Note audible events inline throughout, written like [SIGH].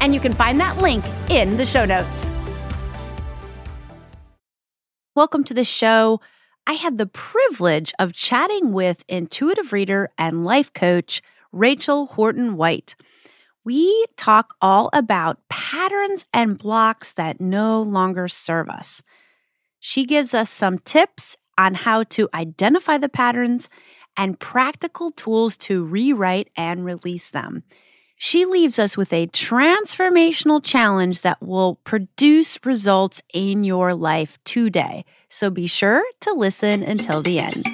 and you can find that link in the show notes. Welcome to the show. I had the privilege of chatting with intuitive reader and life coach Rachel Horton White. We talk all about patterns and blocks that no longer serve us. She gives us some tips on how to identify the patterns and practical tools to rewrite and release them. She leaves us with a transformational challenge that will produce results in your life today. So be sure to listen until the end.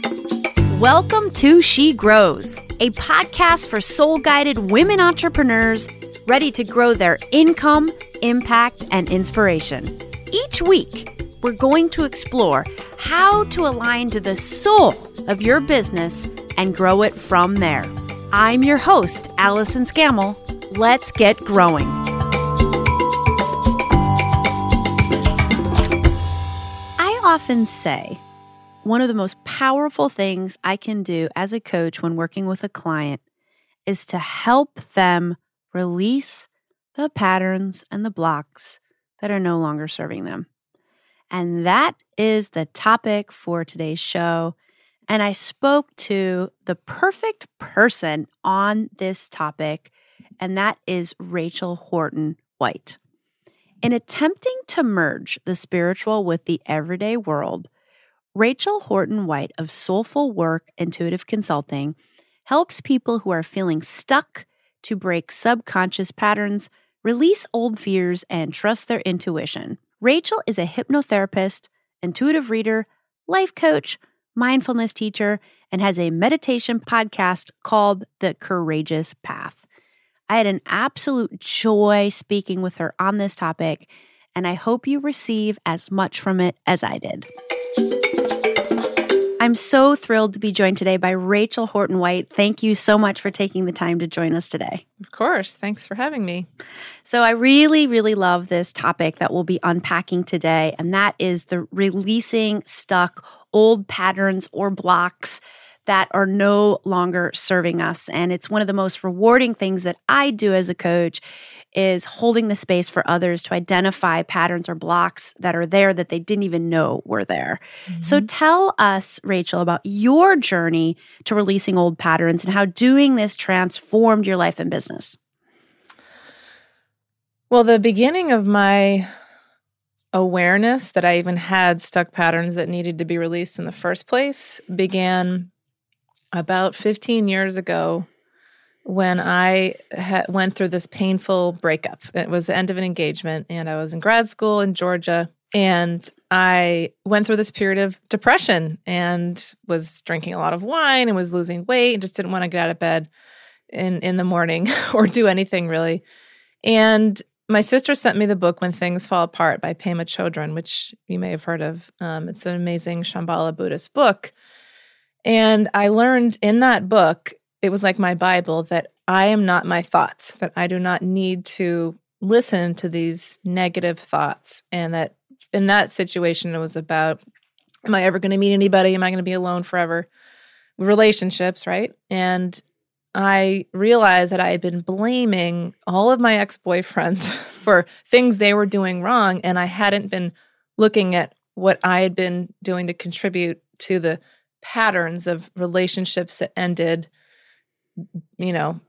Welcome to She Grows, a podcast for soul guided women entrepreneurs ready to grow their income, impact, and inspiration. Each week, we're going to explore how to align to the soul of your business and grow it from there. I'm your host, Allison Scammell. Let's get growing. I often say one of the most powerful things I can do as a coach when working with a client is to help them release the patterns and the blocks that are no longer serving them. And that is the topic for today's show. And I spoke to the perfect person on this topic, and that is Rachel Horton White. In attempting to merge the spiritual with the everyday world, Rachel Horton White of Soulful Work Intuitive Consulting helps people who are feeling stuck to break subconscious patterns, release old fears, and trust their intuition. Rachel is a hypnotherapist, intuitive reader, life coach, mindfulness teacher, and has a meditation podcast called The Courageous Path. I had an absolute joy speaking with her on this topic, and I hope you receive as much from it as I did. I'm so thrilled to be joined today by Rachel Horton White. Thank you so much for taking the time to join us today. Of course. Thanks for having me. So, I really, really love this topic that we'll be unpacking today, and that is the releasing stuck old patterns or blocks that are no longer serving us. And it's one of the most rewarding things that I do as a coach is holding the space for others to identify patterns or blocks that are there that they didn't even know were there. Mm-hmm. So tell us, Rachel, about your journey to releasing old patterns and how doing this transformed your life and business. Well, the beginning of my awareness that I even had stuck patterns that needed to be released in the first place began about 15 years ago when I ha- went through this painful breakup. It was the end of an engagement, and I was in grad school in Georgia. And I went through this period of depression and was drinking a lot of wine and was losing weight and just didn't want to get out of bed in, in the morning [LAUGHS] or do anything really. And my sister sent me the book When Things Fall Apart by Pema Chodron, which you may have heard of. Um, it's an amazing Shambhala Buddhist book. And I learned in that book, it was like my Bible, that I am not my thoughts, that I do not need to listen to these negative thoughts. And that in that situation, it was about am I ever going to meet anybody? Am I going to be alone forever? Relationships, right? And I realized that I had been blaming all of my ex boyfriends [LAUGHS] for things they were doing wrong. And I hadn't been looking at what I had been doing to contribute to the patterns of relationships that ended, you know,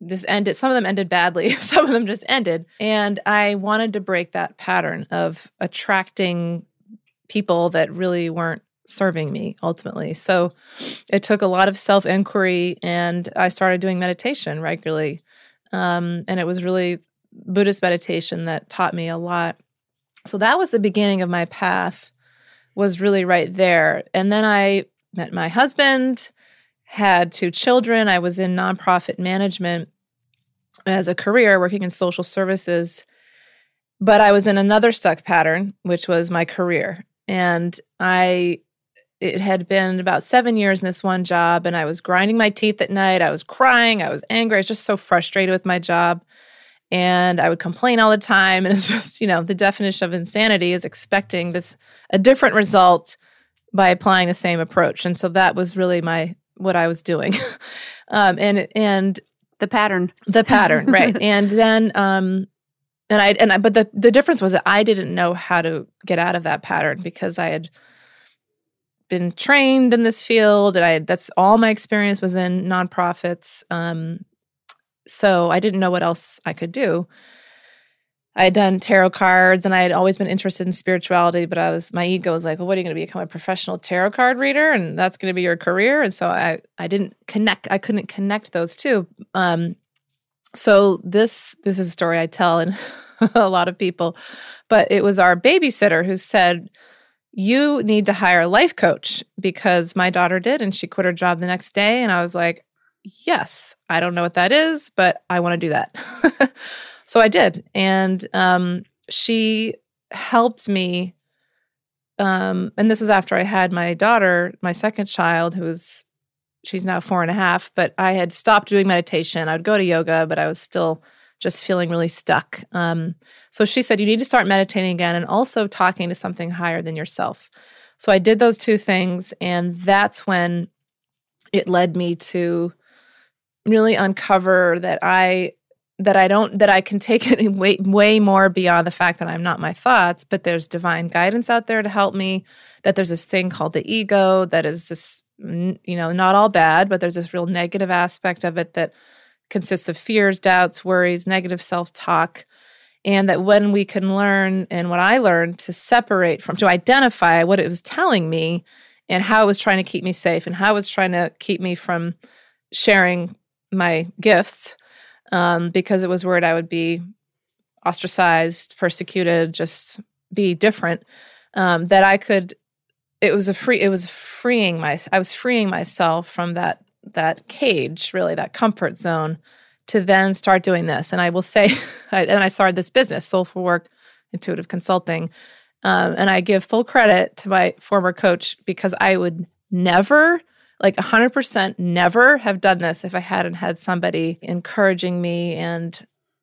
this ended, some of them ended badly, [LAUGHS] some of them just ended. And I wanted to break that pattern of attracting people that really weren't serving me ultimately. So it took a lot of self inquiry and I started doing meditation regularly. Um, and it was really Buddhist meditation that taught me a lot. So that was the beginning of my path was really right there. And then I met my husband, had two children. I was in nonprofit management as a career working in social services. but I was in another stuck pattern, which was my career. And I, it had been about seven years in this one job, and I was grinding my teeth at night. I was crying. I was angry. I was just so frustrated with my job. And I would complain all the time. [LAUGHS] And it's just, you know, the definition of insanity is expecting this, a different result by applying the same approach. And so that was really my, what I was doing. [LAUGHS] um, and, and, the pattern the pattern [LAUGHS] right and then um and I and I, but the the difference was that I didn't know how to get out of that pattern because I had been trained in this field and I that's all my experience was in nonprofits. Um, so I didn't know what else I could do. I had done tarot cards and I had always been interested in spirituality, but I was my ego was like, well, what are you going to become a professional tarot card reader and that's going to be your career? And so I I didn't connect I couldn't connect those two. Um, so this this is a story I tell and [LAUGHS] a lot of people, but it was our babysitter who said, "You need to hire a life coach because my daughter did and she quit her job the next day." And I was like, "Yes, I don't know what that is, but I want to do that." [LAUGHS] so I did, and um, she helped me. Um, and this was after I had my daughter, my second child, who was she's now four and a half, but I had stopped doing meditation. I would go to yoga, but I was still just feeling really stuck. Um, so she said, You need to start meditating again and also talking to something higher than yourself. So I did those two things. And that's when it led me to really uncover that I that I don't that I can take [LAUGHS] it way way more beyond the fact that I'm not my thoughts, but there's divine guidance out there to help me. That there's this thing called the ego that is this you know, not all bad, but there's this real negative aspect of it that consists of fears, doubts, worries, negative self talk. And that when we can learn, and what I learned to separate from, to identify what it was telling me and how it was trying to keep me safe and how it was trying to keep me from sharing my gifts, um, because it was worried I would be ostracized, persecuted, just be different, um, that I could it was a free it was freeing my I was freeing myself from that that cage, really that comfort zone to then start doing this. And I will say, [LAUGHS] and I started this business, Soulful Work Intuitive Consulting. Um, and I give full credit to my former coach because I would never, like 100% never have done this if I hadn't had somebody encouraging me and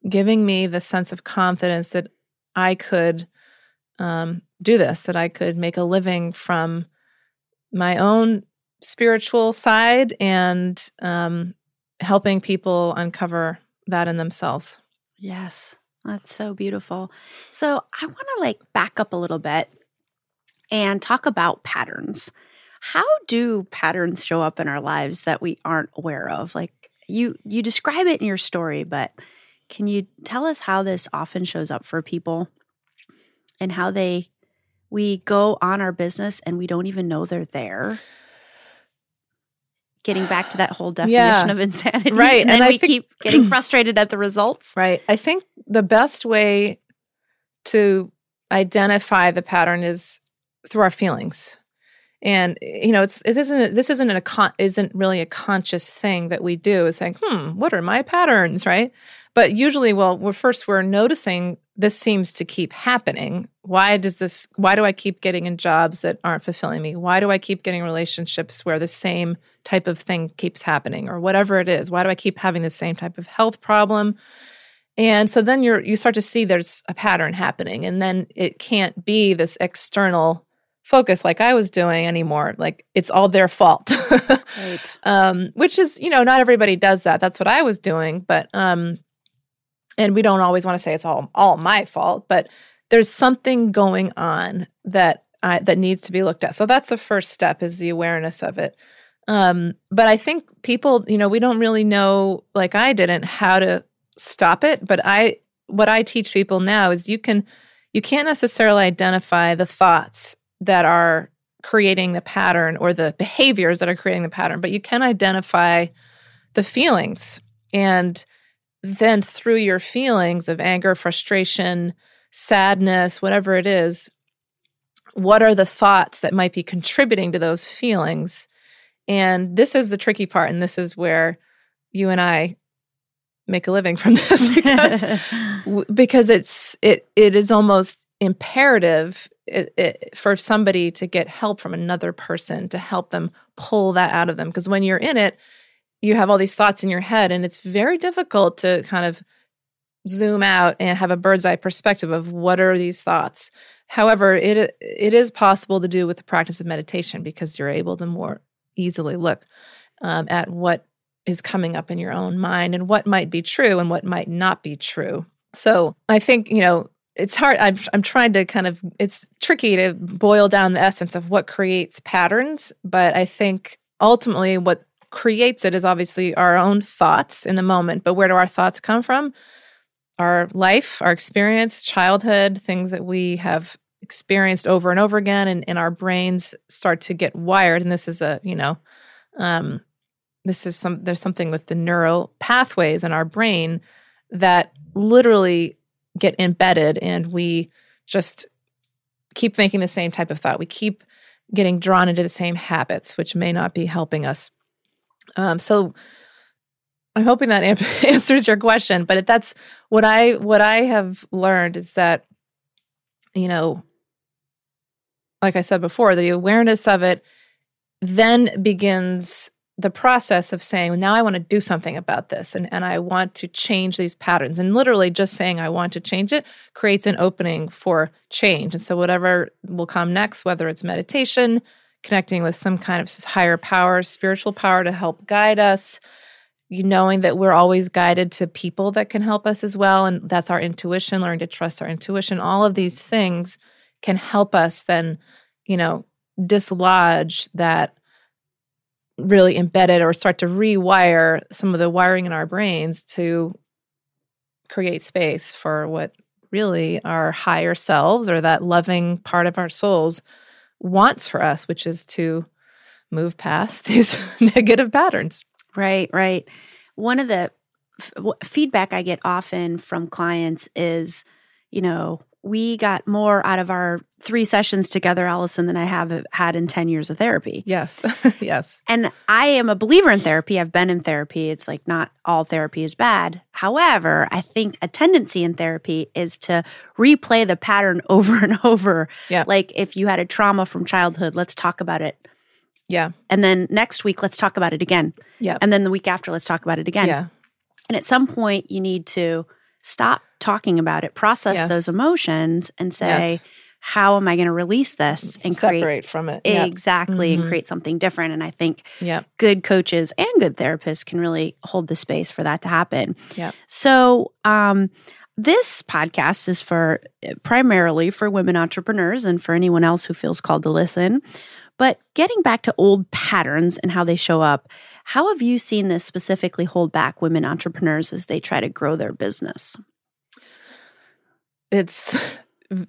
giving me the sense of confidence that I could um, do this, that I could make a living from my own spiritual side and um, helping people uncover that in themselves. Yes, that's so beautiful. So I want to like back up a little bit and talk about patterns. How do patterns show up in our lives that we aren't aware of? Like you you describe it in your story, but can you tell us how this often shows up for people and how they we go on our business and we don't even know they're there. Getting back to that whole definition yeah. of insanity. Right. And, and then we think, keep getting [CLEARS THROAT] frustrated at the results. Right. I think the best way to identify the pattern is through our feelings. And you know, it's it isn't this isn't a con- isn't really a conscious thing that we do. Is saying, hmm, what are my patterns, right? But usually, well, we're first we're noticing this seems to keep happening. Why does this, why do I keep getting in jobs that aren't fulfilling me? Why do I keep getting relationships where the same type of thing keeps happening or whatever it is? Why do I keep having the same type of health problem? And so then you're, you start to see there's a pattern happening and then it can't be this external focus like I was doing anymore. Like it's all their fault. [LAUGHS] right. Um, which is, you know, not everybody does that. That's what I was doing. But um, and we don't always want to say it's all all my fault, but there's something going on that I, that needs to be looked at. So that's the first step is the awareness of it. Um, but I think people, you know, we don't really know, like I didn't, how to stop it. But I, what I teach people now is you can, you can't necessarily identify the thoughts that are creating the pattern or the behaviors that are creating the pattern, but you can identify the feelings and then through your feelings of anger, frustration, sadness, whatever it is, what are the thoughts that might be contributing to those feelings? And this is the tricky part. And this is where you and I make a living from [LAUGHS] this because [LAUGHS] because it's it it is almost imperative it, it, for somebody to get help from another person to help them pull that out of them because when you're in it you have all these thoughts in your head and it's very difficult to kind of zoom out and have a bird's eye perspective of what are these thoughts however it it is possible to do with the practice of meditation because you're able to more easily look um, at what is coming up in your own mind and what might be true and what might not be true. So I think, you know, it's hard. I'm, I'm trying to kind of, it's tricky to boil down the essence of what creates patterns. But I think ultimately what creates it is obviously our own thoughts in the moment. But where do our thoughts come from? Our life, our experience, childhood, things that we have experienced over and over again. And, and our brains start to get wired. And this is a, you know, um, this is some there's something with the neural pathways in our brain that literally get embedded and we just keep thinking the same type of thought we keep getting drawn into the same habits which may not be helping us um, so i'm hoping that [LAUGHS] answers your question but that's what i what i have learned is that you know like i said before the awareness of it then begins the process of saying, well, now I want to do something about this and, and I want to change these patterns. And literally just saying I want to change it creates an opening for change. And so whatever will come next, whether it's meditation, connecting with some kind of higher power, spiritual power to help guide us, knowing that we're always guided to people that can help us as well. And that's our intuition, learning to trust our intuition. All of these things can help us then, you know, dislodge that really embedded or start to rewire some of the wiring in our brains to create space for what really our higher selves or that loving part of our souls wants for us, which is to move past [LAUGHS] these negative patterns. Right, right. One of the f- feedback I get often from clients is, you know, we got more out of our three sessions together, Allison, than I have uh, had in 10 years of therapy. Yes. [LAUGHS] yes. And I am a believer in therapy. I've been in therapy. It's like not all therapy is bad. However, I think a tendency in therapy is to replay the pattern [LAUGHS] over and over. Yeah. Like if you had a trauma from childhood, let's talk about it. Yeah. And then next week, let's talk about it again. Yeah. And then the week after, let's talk about it again. Yeah. And at some point, you need to stop talking about it, process Yes. those emotions, and say, Yes. how am I going to release this and Separate create from it. Yeah. exactly Mhm. and create something different? And I think Yeah. good coaches and good therapists can really hold the space for that to happen. Yeah. So, um, this podcast is for primarily for women entrepreneurs and for anyone else who feels called to listen. But getting back to old patterns and how they show up, how have you seen this specifically hold back women entrepreneurs as they try to grow their business? it's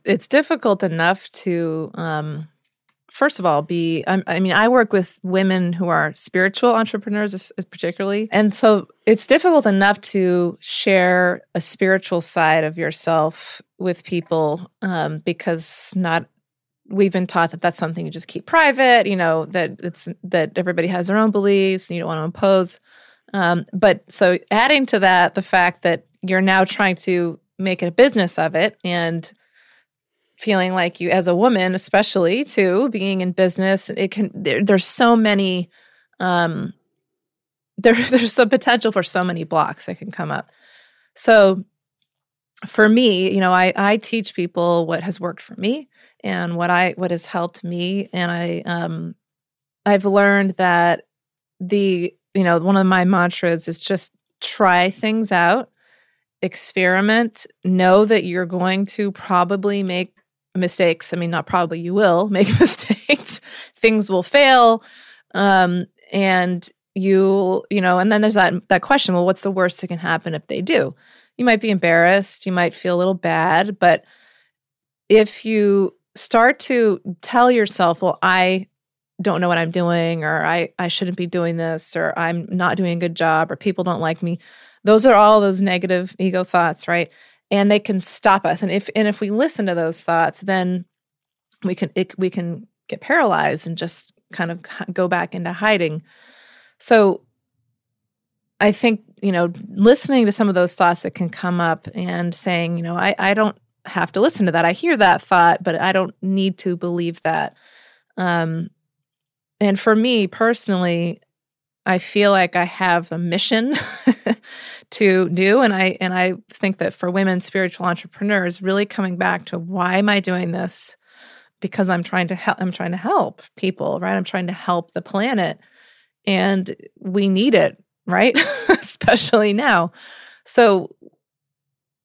it's difficult enough to um first of all be I, I mean i work with women who are spiritual entrepreneurs particularly and so it's difficult enough to share a spiritual side of yourself with people um, because not we've been taught that that's something you just keep private you know that it's that everybody has their own beliefs and you don't want to impose um, but so adding to that the fact that you're now trying to make a business of it and feeling like you as a woman especially too being in business it can there, there's so many um there, [LAUGHS] there's some potential for so many blocks that can come up. So for me you know i i teach people what has worked for me and what i what has helped me. And i um i've learned that the you know one of my mantras is just try things out experiment know that you're going to probably make mistakes. I mean not probably you will [LAUGHS] make mistakes. Things will fail um and you you know and then there's that that question well what's the worst that can happen if they do? You might be embarrassed you might feel a little bad but if you start to tell yourself well i don't know what i'm doing or i i shouldn't be doing this or i'm not doing a good job or people don't like me. Those are all those negative ego thoughts right? And they can stop us. And if and if we listen to those thoughts then we can it, we can get paralyzed and just kind of go back into hiding. So i think you know, listening to some of those thoughts that can come up and saying, you know, I, I don't have to listen to that. I hear that thought, but I don't need to believe that. Um, and for me personally, I feel like I have a mission [LAUGHS] to do and I and I think that for women spiritual entrepreneurs really coming back to why am I doing this? Because I'm trying to help I'm trying to help people, right? I'm trying to help the planet and we need it, right? [LAUGHS] Especially now. So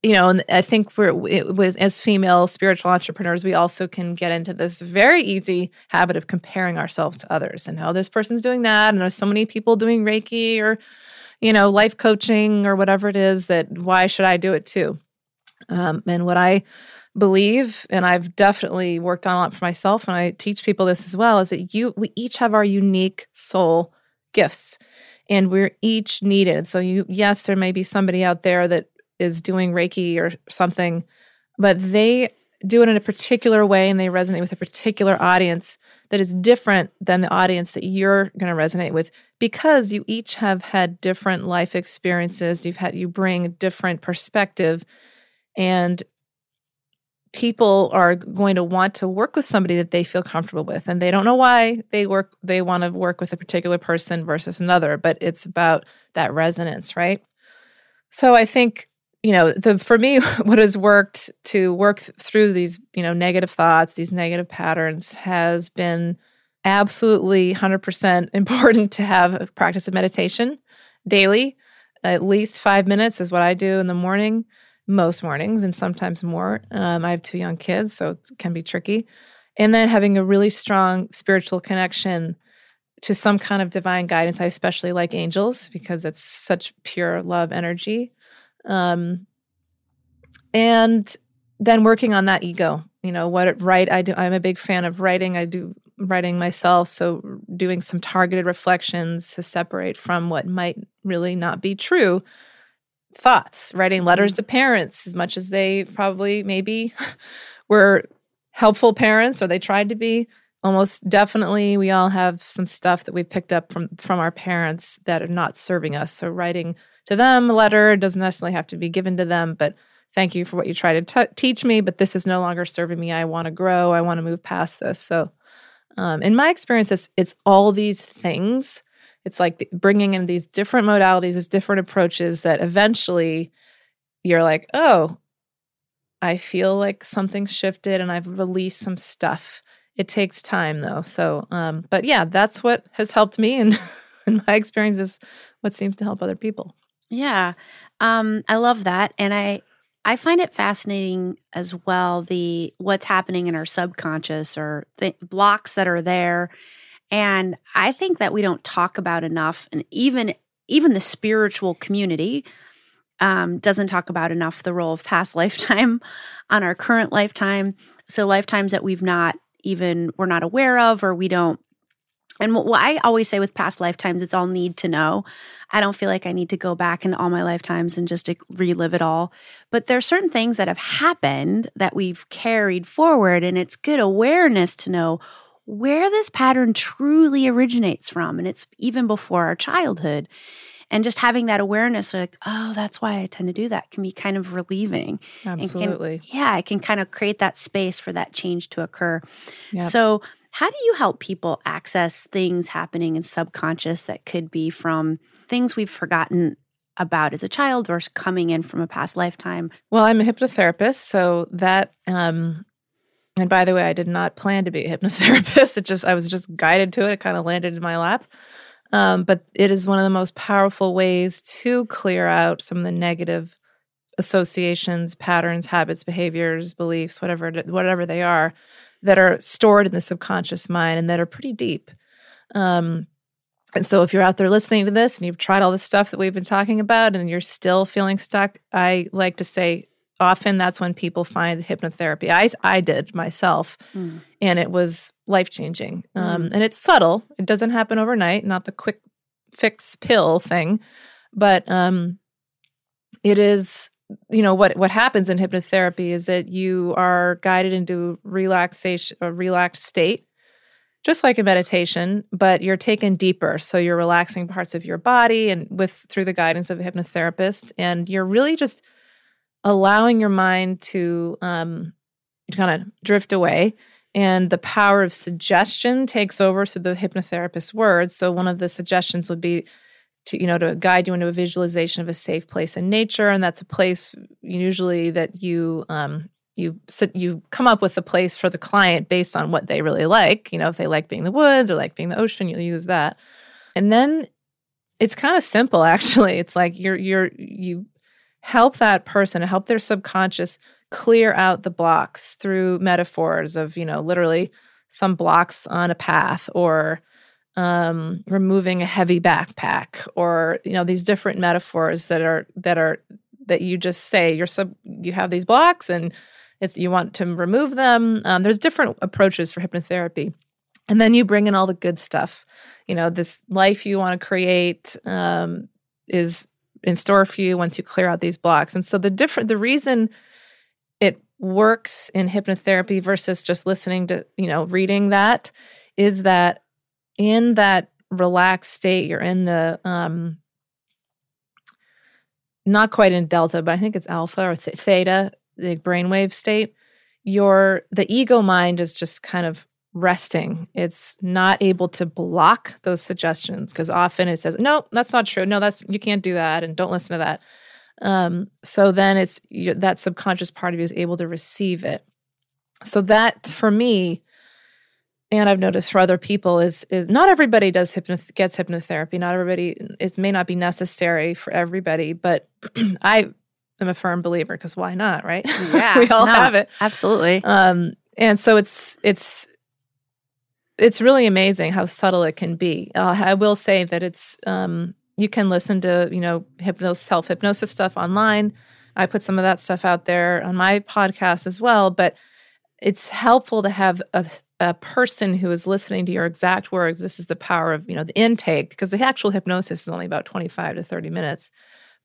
you know, and I think we're it was as female spiritual entrepreneurs, we also can get into this very easy habit of comparing ourselves to others and how this person's doing that, and there's so many people doing Reiki or, you know, life coaching or whatever it is. That why should I do it too? Um, and what I believe, and I've definitely worked on a lot for myself, and I teach people this as well, is that you we each have our unique soul gifts and we're each needed. So you yes, there may be somebody out there that is doing Reiki or something, but they do it in a particular way and they resonate with a particular audience that is different than the audience that you're going to resonate with because you each have had different life experiences. You've had you bring different perspective and people are going to want to work with somebody that they feel comfortable with. And they don't know why they work they want to work with a particular person versus another but it's about that resonance right? So i think you know the for me [LAUGHS] what has worked to work through these you know negative thoughts these negative patterns has been absolutely 100% [LAUGHS] important to have a practice of meditation daily. At least five minutes is what i do in the morning most mornings and sometimes more. Um, i have two young kids so it can be tricky. And then having a really strong spiritual connection to some kind of divine guidance. I especially like angels because it's such pure love energy um, and then working on that ego you know what write i do i'm a big fan of writing. I do writing myself so doing some targeted reflections to separate from what might really not be true thoughts. Writing letters mm-hmm. to parents as much as they probably maybe [LAUGHS] were helpful parents or they tried to be almost definitely we all have some stuff that we've picked up from from our parents that are not serving us. So writing to them. A letter doesn't necessarily have to be given to them, but thank you for what you try to t- teach me, but this is no longer serving me. I want to grow. I want to move past this. So, um, in my experience, it's, it's all these things. It's like bringing in these different modalities, these different approaches that eventually you're like, oh, I feel like something's shifted and I've released some stuff. It takes time though. So, um, but yeah, that's what has helped me. And, [LAUGHS] and my experience is what seems to help other people. Yeah. Um, I love that. And I I find it fascinating as well the what's happening in our subconscious or the blocks that are there. And I think that we don't talk about enough and even even the spiritual community um, doesn't talk about enough the role of past [LAUGHS] lifetime on our current lifetime. So lifetimes that we've not even we're not aware of or we don't and what, I always say with past lifetimes, it's all need to know. I don't feel like I need to go back in all my lifetimes and just relive it all. But there are certain things that have happened that we've carried forward, and it's good awareness to know where this pattern truly originates from. And it's even before our childhood. And just having that awareness, like, oh, that's why I tend to do that, can be kind of relieving. Absolutely. Can, yeah, it can kind of create that space for that change to occur. Yep. So, how do you help people access things happening in subconscious that could be from things we've forgotten about as a child or coming in from a past lifetime? Well, I'm a hypnotherapist, so that um and by the way, I did not plan to be a hypnotherapist. [LAUGHS] It just I was just guided to it. It kind of landed in my lap. Um, but it is one of the most powerful ways to clear out some of the negative associations, patterns, habits, behaviors, beliefs, whatever whatever they are that are stored in the subconscious mind and that are pretty deep. Um, and so, if you're out there listening to this and you've tried all the stuff that we've been talking about and you're still feeling stuck, I like to say often that's when people find hypnotherapy. I I did myself, mm. and it was life changing. Um, mm. And it's subtle; it doesn't happen overnight. Not the quick fix pill thing, but um, it is you know what what happens in hypnotherapy is that you are guided into relaxation a relaxed state just like a meditation, but you're taken deeper. So you're relaxing parts of your body and with through the guidance of a hypnotherapist, and you're really just allowing your mind to um, kind of drift away. And the power of suggestion takes over through the hypnotherapist's words. So one of the suggestions would be to you know to guide you into a visualization of a safe place in nature, and that's a place usually that you um, you you come up with a place for the client based on what they really like. You know, if they like being the woods or like being the ocean, you'll use that. And then it's kind of simple [LAUGHS] actually. It's like you're you're you help that person, help their subconscious clear out the blocks through metaphors of, you know, literally some blocks on a path or um removing a heavy backpack or you know these different metaphors that are that are that you just say you're sub you have these blocks and it's you want to remove them. Um, there's different approaches for hypnotherapy, and then you bring in all the good stuff. You know, this life you want to create um, is in store for you once you clear out these blocks. And so the different the reason it works in hypnotherapy versus just listening to you know reading that is that in that relaxed state you're in the um not quite in delta but i think it's alpha or th- theta the brainwave state, your the ego mind is just kind of resting. It's not able to block those suggestions because often it says, "No, that's not true. No, that's you can't do that, and don't listen to that." Um, so then it's that subconscious part of you is able to receive it. So that for me, and I've noticed for other people is is not everybody does hypnoth- gets hypnotherapy. Not everybody it may not be necessary for everybody, but [CLEARS THROAT] I am a firm believer because why not, right? [LAUGHS] Yeah, we all no, have it. Absolutely. Um, and so it's it's it's really amazing how subtle it can be. Uh, I will say that it's um, you can listen to you know hypnosis, self hypnosis stuff online. I put some of that stuff out there on my podcast as well, but it's helpful to have a, a person who is listening to your exact words. This is the power of you know the intake because the actual hypnosis is only about twenty five to thirty minutes.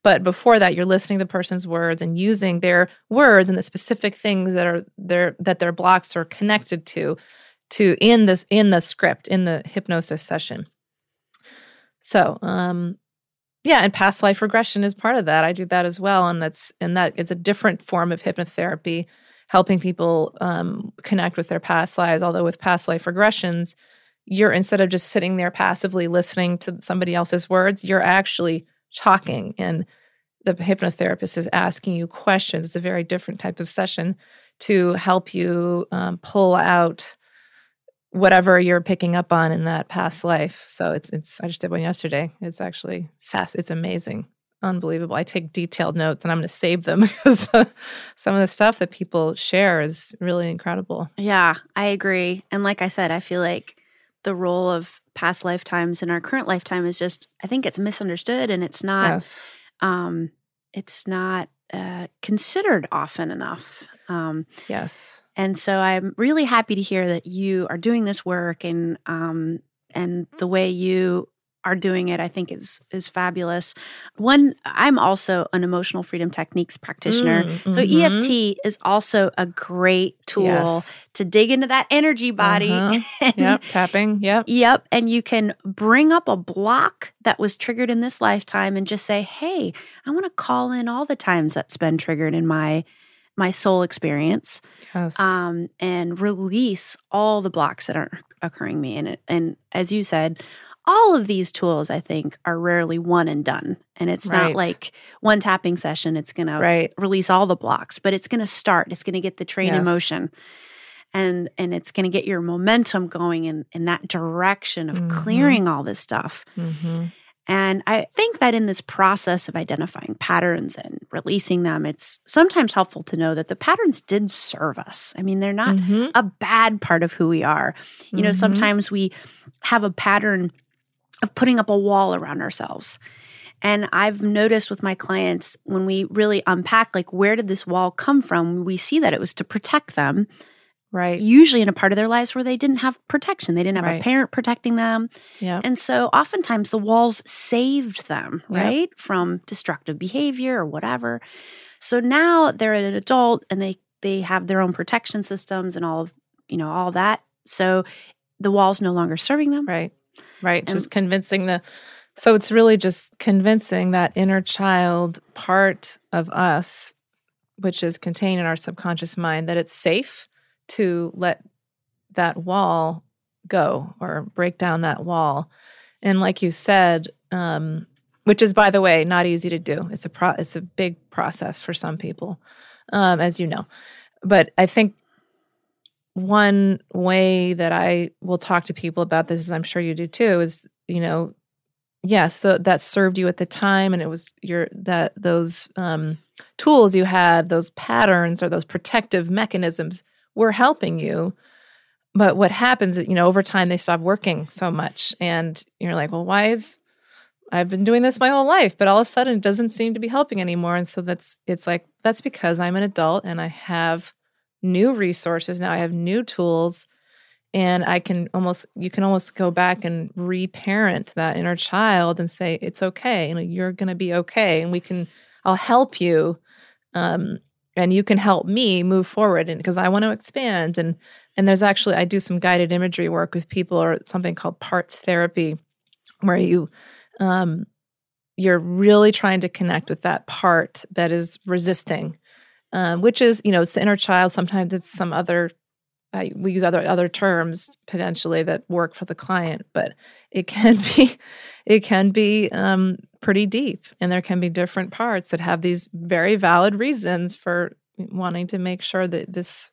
But before that, you're listening to the person's words and using their words and the specific things that are their that their blocks are connected to to in this in the script in the hypnosis session. So, um, yeah, and past life regression is part of that. I do that as well, and that's and that it's a different form of hypnotherapy, helping people um, connect with their past lives. Although with past life regressions, you're instead of just sitting there passively listening to somebody else's words, you're actually talking and the hypnotherapist is asking you questions. It's a very different type of session to help you um, pull out whatever you're picking up on in that past life. So it's it's I just did one yesterday. It's actually fast. It's amazing, unbelievable. I take detailed notes and I'm going to save them [LAUGHS] because uh, some of the stuff that people share is really incredible. Yeah, I agree. And like I said, I feel like the role of past lifetimes in our current lifetime is just I think it's misunderstood and it's not yes. um it's not uh, considered often enough. Um, yes. And so I'm really happy to hear that you are doing this work and um, and the way you are doing it, I think is is fabulous. One, I'm also an emotional freedom techniques practitioner. Mm, mm-hmm. So EFT is also a great tool yes. to dig into that energy body. Uh-huh. [LAUGHS] And, yep, tapping. Yep. Yep. And you can bring up a block that was triggered in this lifetime and just say, hey, I want to call in all the times that's been triggered in my my soul experience yes. um, and release all the blocks that aren't occurring me and and as you said all of these tools i think are rarely one and done and it's right. not like one tapping session it's going right. to release all the blocks but it's going to start it's going to get the train yes. in motion and and it's going to get your momentum going in in that direction of mm-hmm. clearing all this stuff mm-hmm. and i think that in this process of identifying patterns and releasing them it's sometimes helpful to know that the patterns did serve us i mean they're not mm-hmm. a bad part of who we are you know mm-hmm. sometimes we have a pattern of putting up a wall around ourselves. And I've noticed with my clients when we really unpack, like, where did this wall come from? We see that it was to protect them, right? Usually in a part of their lives where they didn't have protection, they didn't have right. a parent protecting them. Yeah. And so oftentimes the walls saved them, right? Yep. From destructive behavior or whatever. So now they're an adult and they they have their own protection systems and all of, you know, all that. So the wall's no longer serving them. Right. Right. And, just convincing the so it's really just convincing that inner child part of us, which is contained in our subconscious mind, that it's safe to let that wall go or break down that wall. And like you said, um, which is by the way not easy to do. It's a pro- it's a big process for some people, um, as you know. But I think one way that I will talk to people about this, as I'm sure you do too, is you know, yes, so that served you at the time, and it was your that those um, tools you had, those patterns or those protective mechanisms were helping you. But what happens, you know, over time they stop working so much, and you're like, well, why is I've been doing this my whole life, but all of a sudden it doesn't seem to be helping anymore. And so that's it's like that's because I'm an adult and I have new resources now. I have new tools and I can almost you can almost go back and reparent that inner child and say it's okay. You know, you're going to be okay and we can I'll help you um and you can help me move forward and because I want to expand and and there's actually I do some guided imagery work with people or something called parts therapy where you um, you're really trying to connect with that part that is resisting, um, which is, you know, it's the inner child. Sometimes it's some other, we use other other terms potentially that work for the client, but it can [LAUGHS] be, it can be um, pretty deep, and there can be different parts that have these very valid reasons for wanting to make sure that this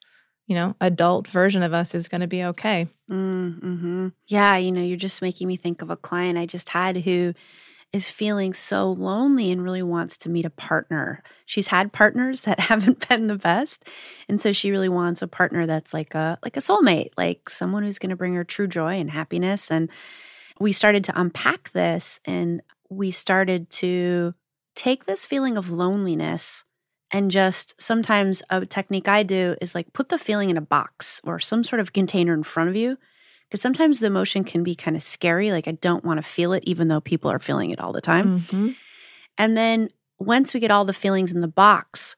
you know, adult version of us is going to be okay. Mm-hmm. Yeah, you know, you're just making me think of a client I just had who is feeling so lonely and really wants to meet a partner. She's had partners that [LAUGHS] haven't been the best, and so she really wants a partner that's like a like a soulmate, like someone who's going to bring her true joy and happiness. And we started to unpack this, and we started to take this feeling of loneliness and just sometimes a technique I do is like put the feeling in a box or some sort of container in front of you. Because sometimes the emotion can be kind of scary. Like, I don't want to feel it, even though people are feeling it all the time. Mm-hmm. And then once we get all the feelings in the box,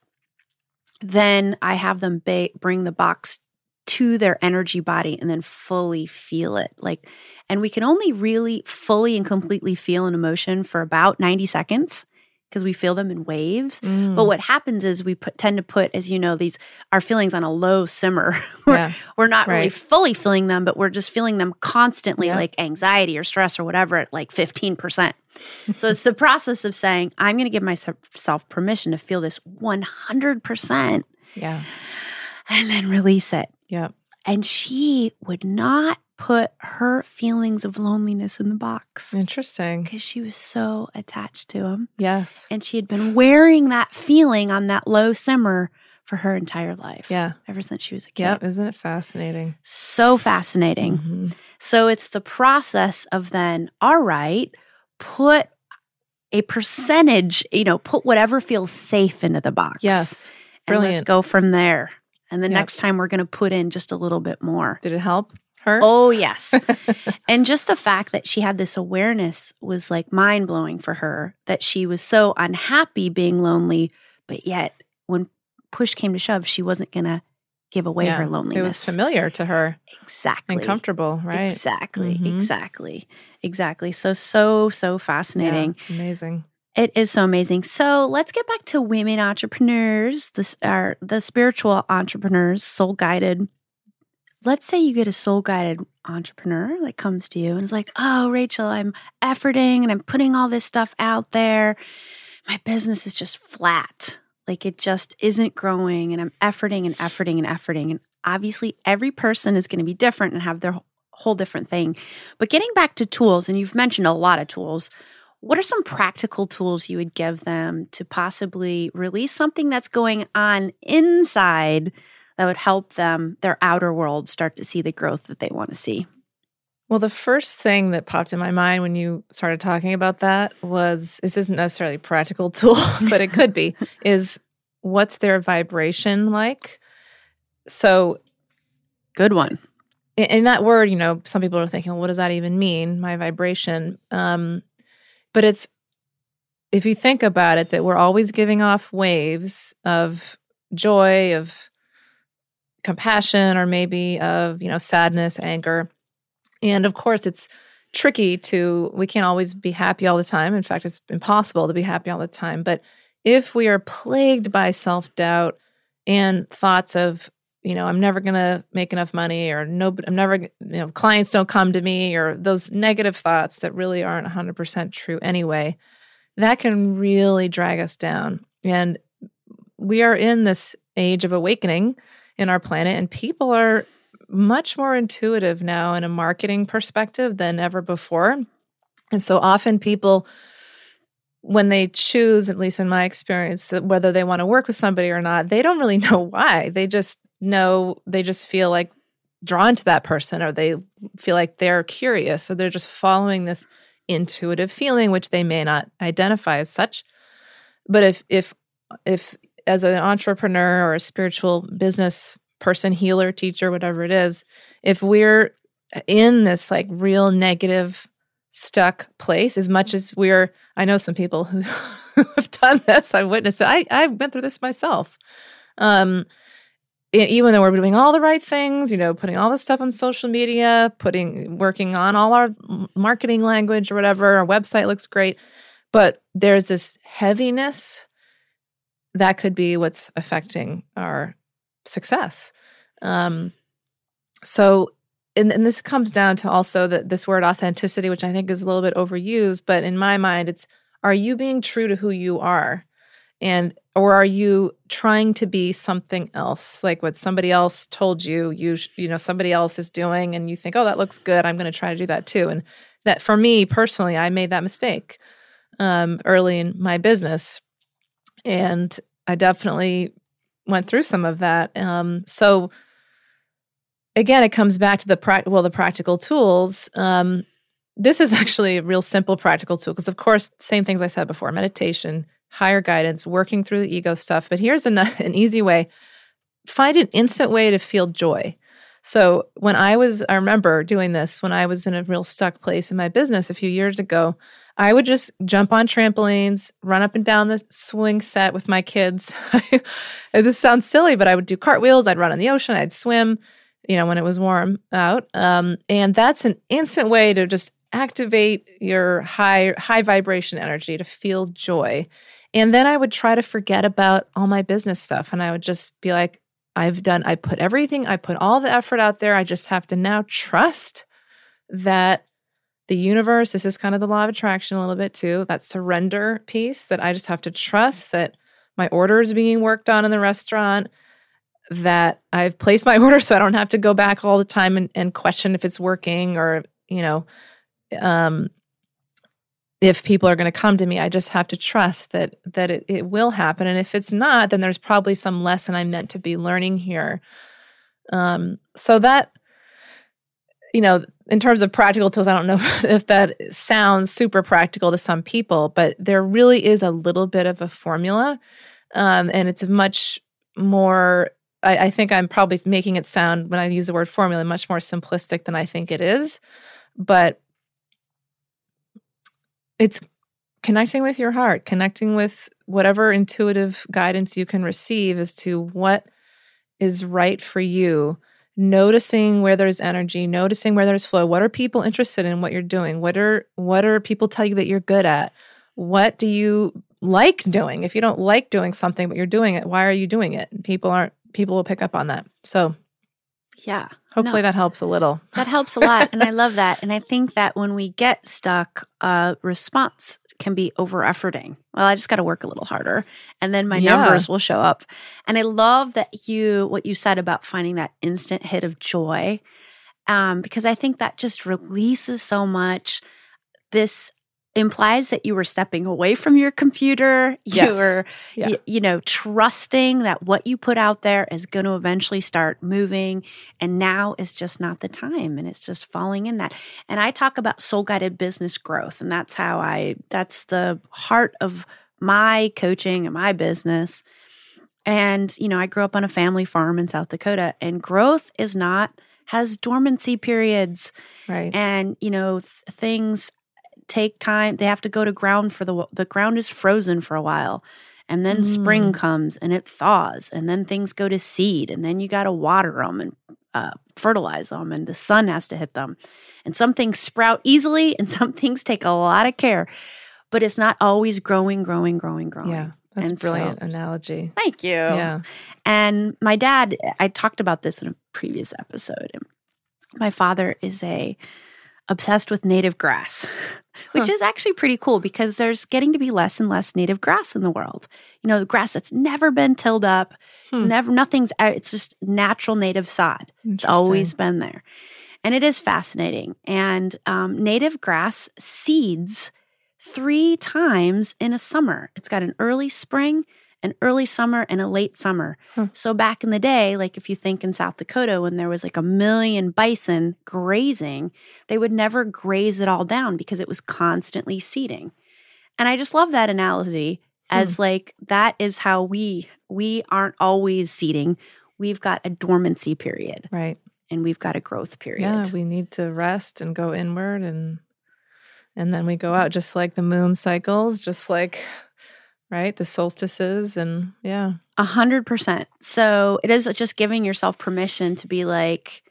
then I have them ba- bring the box to their energy body and then fully feel it. Like, and we can only really fully and completely feel an emotion for about 90 seconds because we feel them in waves. Mm. But what happens is we put, tend to put, as you know, these our feelings on a low simmer. [LAUGHS] we're, yeah. we're not right. really fully feeling them, but we're just feeling them constantly, like anxiety or stress or whatever, at like fifteen percent. so it's the process of saying, I'm going to give myself permission to feel this one hundred percent. Yeah, and then release it. Yeah. And she would not put her feelings of loneliness in the box. Interesting. Because she was so attached to him. Yes. And she had been wearing that feeling on that low simmer for her entire life. Yeah. Ever since she was a kid. Yeah. Isn't it fascinating? So fascinating. Mm-hmm. So it's the process of then, all right, put a percentage, you know, put whatever feels safe into the box. Yes. Brilliant. And let's go from there. And the yep. next time we're going to put in just a little bit more. Did it help? Her? Oh, yes. [LAUGHS] and just the fact that she had this awareness was like mind blowing for her that she was so unhappy being lonely, but yet when push came to shove, she wasn't going to give away yeah, her loneliness. It was familiar to her. Exactly. And comfortable, right? Exactly. Mm-hmm. Exactly. Exactly. So, so, so fascinating. Yeah, it's amazing. It is so amazing. So let's get back to women entrepreneurs, this are the spiritual entrepreneurs, soul guided let's say you get a soul guided entrepreneur that comes to you and is like, oh, Rachel, I'm efforting and I'm putting all this stuff out there. My business is just flat. Like it just isn't growing and I'm efforting and efforting and efforting. And obviously, every person is going to be different and have their whole different thing. But getting back to tools, and you've mentioned a lot of tools. What are some practical tools you would give them to possibly release something that's going on inside that would help them, their outer world, start to see the growth that they want to see? Well, the first thing that popped in my mind when you started talking about that was this isn't necessarily a practical [LAUGHS] tool, but it could be, [LAUGHS] is what's their vibration like? So, good one. In, in, that word, you know, some people are thinking, well, what does that even mean? My vibration. Um, but it's, if you think about it, that we're always giving off waves of joy, of compassion or maybe of, you know, sadness, anger. And of course, it's tricky to, we can't always be happy all the time. In fact, it's impossible to be happy all the time. But if we are plagued by self doubt and thoughts of, you know, I'm never going to make enough money or no, I'm never, you know, clients don't come to me or those negative thoughts that really aren't 100% true anyway, that can really drag us down. And we are in this age of awakening in our planet, and people are much more intuitive now in a marketing perspective than ever before. And so often people, when they choose, at least in my experience, whether they want to work with somebody or not, they don't really [LAUGHS] know why. They just know, they just feel like drawn to that person or they feel like they're curious. So they're just following this intuitive feeling, which they may not identify as such. But if, if, if as an entrepreneur or a spiritual business person, healer, teacher, whatever it is, if we're in this like real negative, stuck place, as much as we're, I know some people who [LAUGHS] have done this, I've witnessed it. I, I went through this myself. Um, even though we're doing all the right things, you know, putting all this stuff on social media, putting, working on all our marketing language or whatever, our website looks great. But there's this heaviness that could be what's affecting our success. Um, so, and, and this comes down to also that this word authenticity, which I think is a little bit overused, but in my mind, it's are you being true to who you are? And or are you trying to be something else like what somebody else told you you you know somebody else is doing and you think oh that looks good i'm going to try to do that too and that for me personally i made that mistake um, early in my business and i definitely went through some of that. Um, so again, it comes back to the pra- well, the practical tools. Um, this is [LAUGHS] actually a real simple practical tool because, of course, same things I said before: meditation, higher guidance, working through the ego stuff. But here's an, [LAUGHS] an easy way: find an instant way to feel joy. So when I was, I remember doing this when I was in a real stuck place in my business a few years ago. I would just jump on trampolines, run up and down the swing set with my kids. [LAUGHS] this sounds silly, but I would do cartwheels. I'd run in the ocean. I'd swim, you know, when it was warm out. Um, and that's an instant way to just activate your high high vibration energy to feel joy. And then I would try to forget about all my business stuff, and I would just be like, I've done. I put everything. I put all the effort out there. I just have to now trust that the universe, this is kind of the law of attraction a little bit too, that surrender piece that I just have to trust that my order is being worked on in the restaurant, that I've placed my [LAUGHS] order so I don't have to go back all the time and, and question if it's working or, you know, um, if people are going to come to me, I just have to trust that that it, it will happen. And if it's not, then there's probably some lesson I'm meant to be learning here. Um, so that you know, in terms of practical tools, I don't know [LAUGHS] if that sounds super practical to some people, but there really is a little bit of a formula. Um, and it's much more, I, I think I'm probably making it sound, when I use the word formula, much more simplistic than I think it is. But it's connecting with your heart, connecting with whatever intuitive guidance you can receive as to what is right for you noticing where there's energy, noticing where there's flow. What are people interested in what you're doing? What are what are people tell you that you're good at? What do you like doing? If you don't like doing something but you're doing it, why are you doing it? People aren't people will pick up on that. So yeah. Hopefully no, that helps a little. That helps a lot. and I love [LAUGHS] that. And I think that when we get stuck, uh, response can be over efforting. Well, I just got to work a little harder and then my yeah. numbers will show up. And I love that you, what you said about finding that instant hit of joy, um, because I think that just releases so much this implies that you were stepping away from your computer. You yes. were, yeah. y- you know, trusting that what you put out there is going to eventually start moving. And now is just not the time. And it's just falling in that. And I talk about soul guided business growth. And that's how I, that's the heart of my coaching and my business. And, you know, I grew up on a family farm in South Dakota, and growth is not, has dormancy periods. Right. And, you know, th- things take time. They have to go to ground for the the ground is frozen for a while. And then mm. spring comes and it thaws and then things go to seed and then you got to water them and uh, fertilize them and the sun has to hit them. And some things sprout easily [LAUGHS] and some things take a lot of care. But it's not always growing, growing, growing, growing. Yeah. That's And brilliant so- analogy. Thank you. Yeah. And my dad, I talked about this in a previous episode. My father is a obsessed with native grass, [LAUGHS] which Huh. is actually pretty cool because there's getting to be less and less native grass in the world. You know, the grass that's never been tilled up. It's Hmm. never nothing's out. It's just natural native sod. It's always been there. And it is fascinating. And um, native grass seeds three times in a summer. It's got an early spring, an early summer, and a late summer. Huh. So back in the day, like if you think in South Dakota, when there was like a million bison grazing, they would never graze it all down because it was constantly seeding. And I just love that analogy hmm. as like that is how we we aren't always seeding. We've got a dormancy period Right. and we've got a growth period. Yeah, we need to rest and go inward and and then we go out just like the moon cycles, just like right, the solstices and yeah. A hundred percent. So it is just giving yourself permission to be like,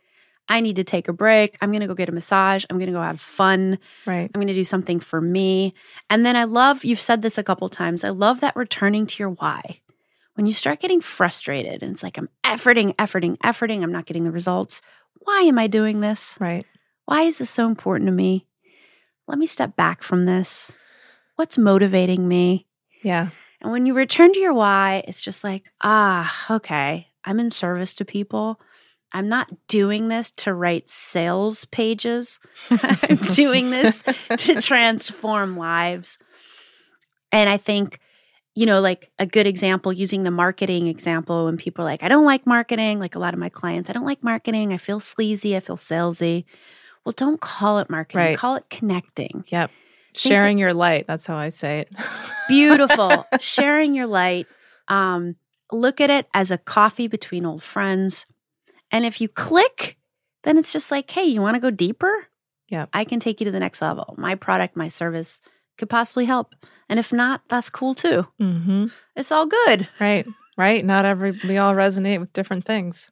I need to take a break. I'm going to go get a massage. I'm going to go have fun. Right. I'm going to do something for me. And then I love, you've said this a couple times, I love that returning to your why. When you start getting frustrated and it's like, I'm efforting, efforting, efforting, I'm not getting the results. Why am I doing this? Right. Why is this so important to me? Let me step back from this. What's motivating me? Yeah. And when you return to your why, it's just like, ah, okay, I'm in service to people. I'm not doing this to write sales pages. [LAUGHS] I'm doing this to [LAUGHS] transform lives. And I think, you know, like a good example, using the marketing example, when people are like, I don't like marketing, like a lot of my clients, I don't like marketing. I feel sleazy. I feel salesy. Well, don't call it marketing, Right. call it connecting. Yep. Sharing your light. That's how I say it. [LAUGHS] Beautiful. Sharing your light. Um, look at it as a coffee between old friends. And if you click, then it's just like, hey, you want to go deeper? Yeah. I can take you to the next level. My product, my service could possibly help. And if not, that's cool too. mm-hmm. It's all good. Right. Right. Not every we all resonate with different things.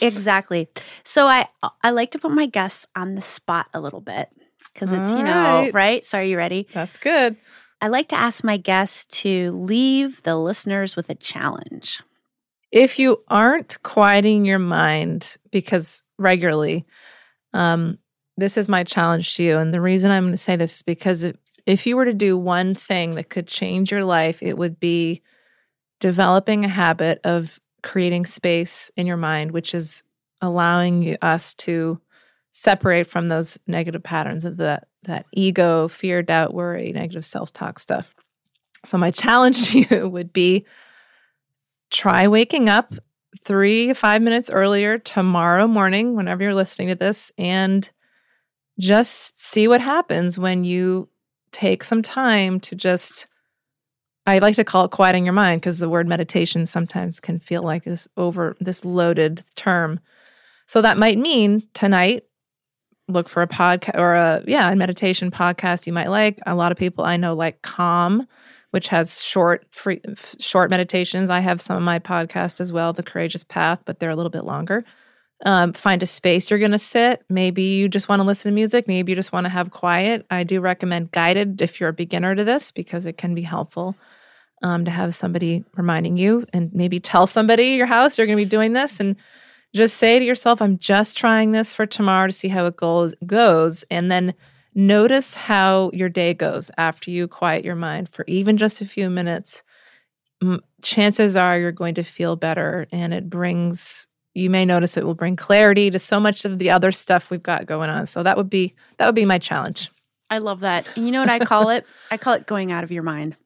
Exactly. So I I like to put my guests on the spot a little bit because it's, you know, right. right? So are you ready? That's good. I like to ask my guests to leave the listeners with a challenge. if you aren't quieting your mind because regularly um this is my challenge to you and the reason i'm going to say this is because if, if you were to do one thing that could change your life it would be developing a habit of creating space in your mind which is allowing you, us to separate from those negative patterns of the that ego fear doubt worry negative self-talk stuff so my [LAUGHS] challenge to you would be try waking up three, five minutes earlier tomorrow morning, whenever you're listening to this, and just see what happens when you take some time to just. I like to call it quieting your mind because the word meditation sometimes can feel like this over this loaded term. So that might mean tonight look for a podcast or a yeah, a meditation podcast you might like. A lot of people I know like Calm, which has short free short meditations. I have some of my podcast as well, The Courageous Path, but they're a little bit longer. Um, find a space you're going to sit. Maybe you just want to listen to music. Maybe you just want to have quiet. I do recommend guided if you're a beginner to this because it can be helpful um, to have somebody reminding you and maybe tell somebody your house you're going to be doing this and just say to yourself, I'm just trying this for tomorrow to see how it goes, goes. And then notice how your day goes after you quiet your mind for even just a few minutes. Chances are you're going to feel better and it brings you may notice it will bring clarity to so much of the other stuff we've got going on. So that would be that would be my challenge. I love that. And you know what I call it? I call it going out of your mind.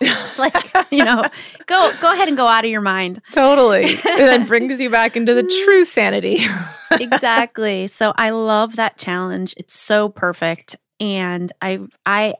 [LAUGHS] like, you know, go go ahead and go out of your mind. Totally. [LAUGHS] and then brings you back into the true sanity. [LAUGHS] exactly. So I love that challenge. It's so perfect. And I I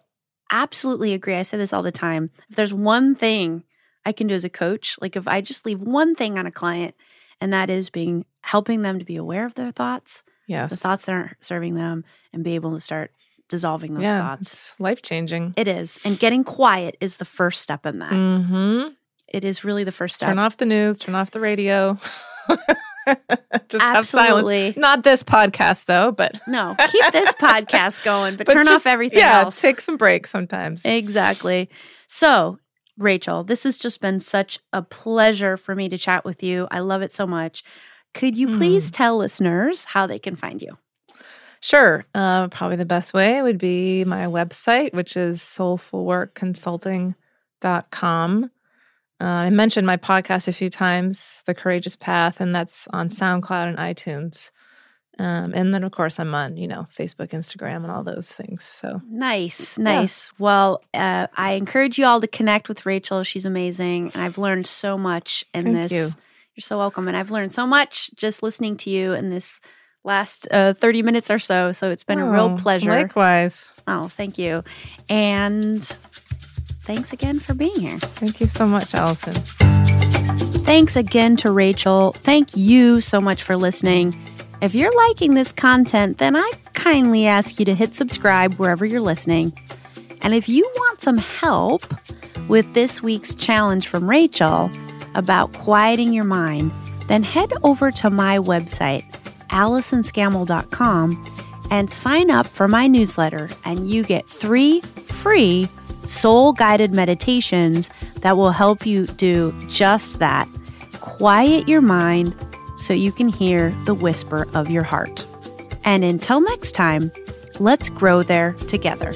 absolutely agree. I say this all the time. If there's one thing I can do as a coach, like if I just leave one thing on a client, and that is being helping them to be aware of their thoughts, yes. the thoughts that aren't serving them, and be able to start dissolving those yeah, thoughts. Life changing. It is. And getting quiet is the first step in that. Mm-hmm. It is really the first step. Turn off the news, turn off the radio. [LAUGHS] Just have silence. Absolutely. Not this podcast though, but [LAUGHS] No, [LAUGHS] keep this podcast going, but, but turn just- off everything yeah, else. take some breaks sometimes. Exactly. So, Rachel, this has just been such a pleasure for me to chat with you. I love it so much. Could you please tell listeners how they can find you? Sure. Uh, probably the best way would be my website, which is soulfulworkconsulting.com. Uh, I mentioned my podcast a few times, The Courageous Path, and that's on SoundCloud and iTunes. Um, and then, of course, I'm on, you know, Facebook, Instagram, and all those things. So, Nice, Yeah. nice. Well, uh, I encourage you all to connect with Rachel. She's amazing. And I've learned so much in Thank this. you. You're so welcome. And I've learned so much just listening to you in this last uh, 30 minutes or so. So it's been a real Oh, pleasure. Likewise. Oh, thank you. And thanks again for being here. Thank you so much, Allison. Thanks again to Rachel. Thank you so much for listening. If you're liking this content, then I kindly ask you to hit subscribe wherever you're listening. And if you want some help with this week's challenge from Rachel about quieting your mind, then head over to my website, AllisonScammell.com, and sign up for my newsletter, and you get three free soul guided meditations that will help you do just that quiet your mind so you can hear the whisper of your heart. And until next time, let's grow there together.